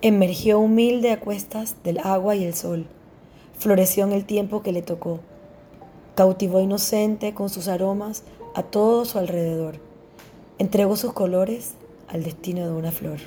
Emergió humilde a cuestas del agua y el sol. Floreció en el tiempo que le tocó. Cautivó inocente con sus aromas a todo su alrededor. Entregó sus colores al destino de una flor.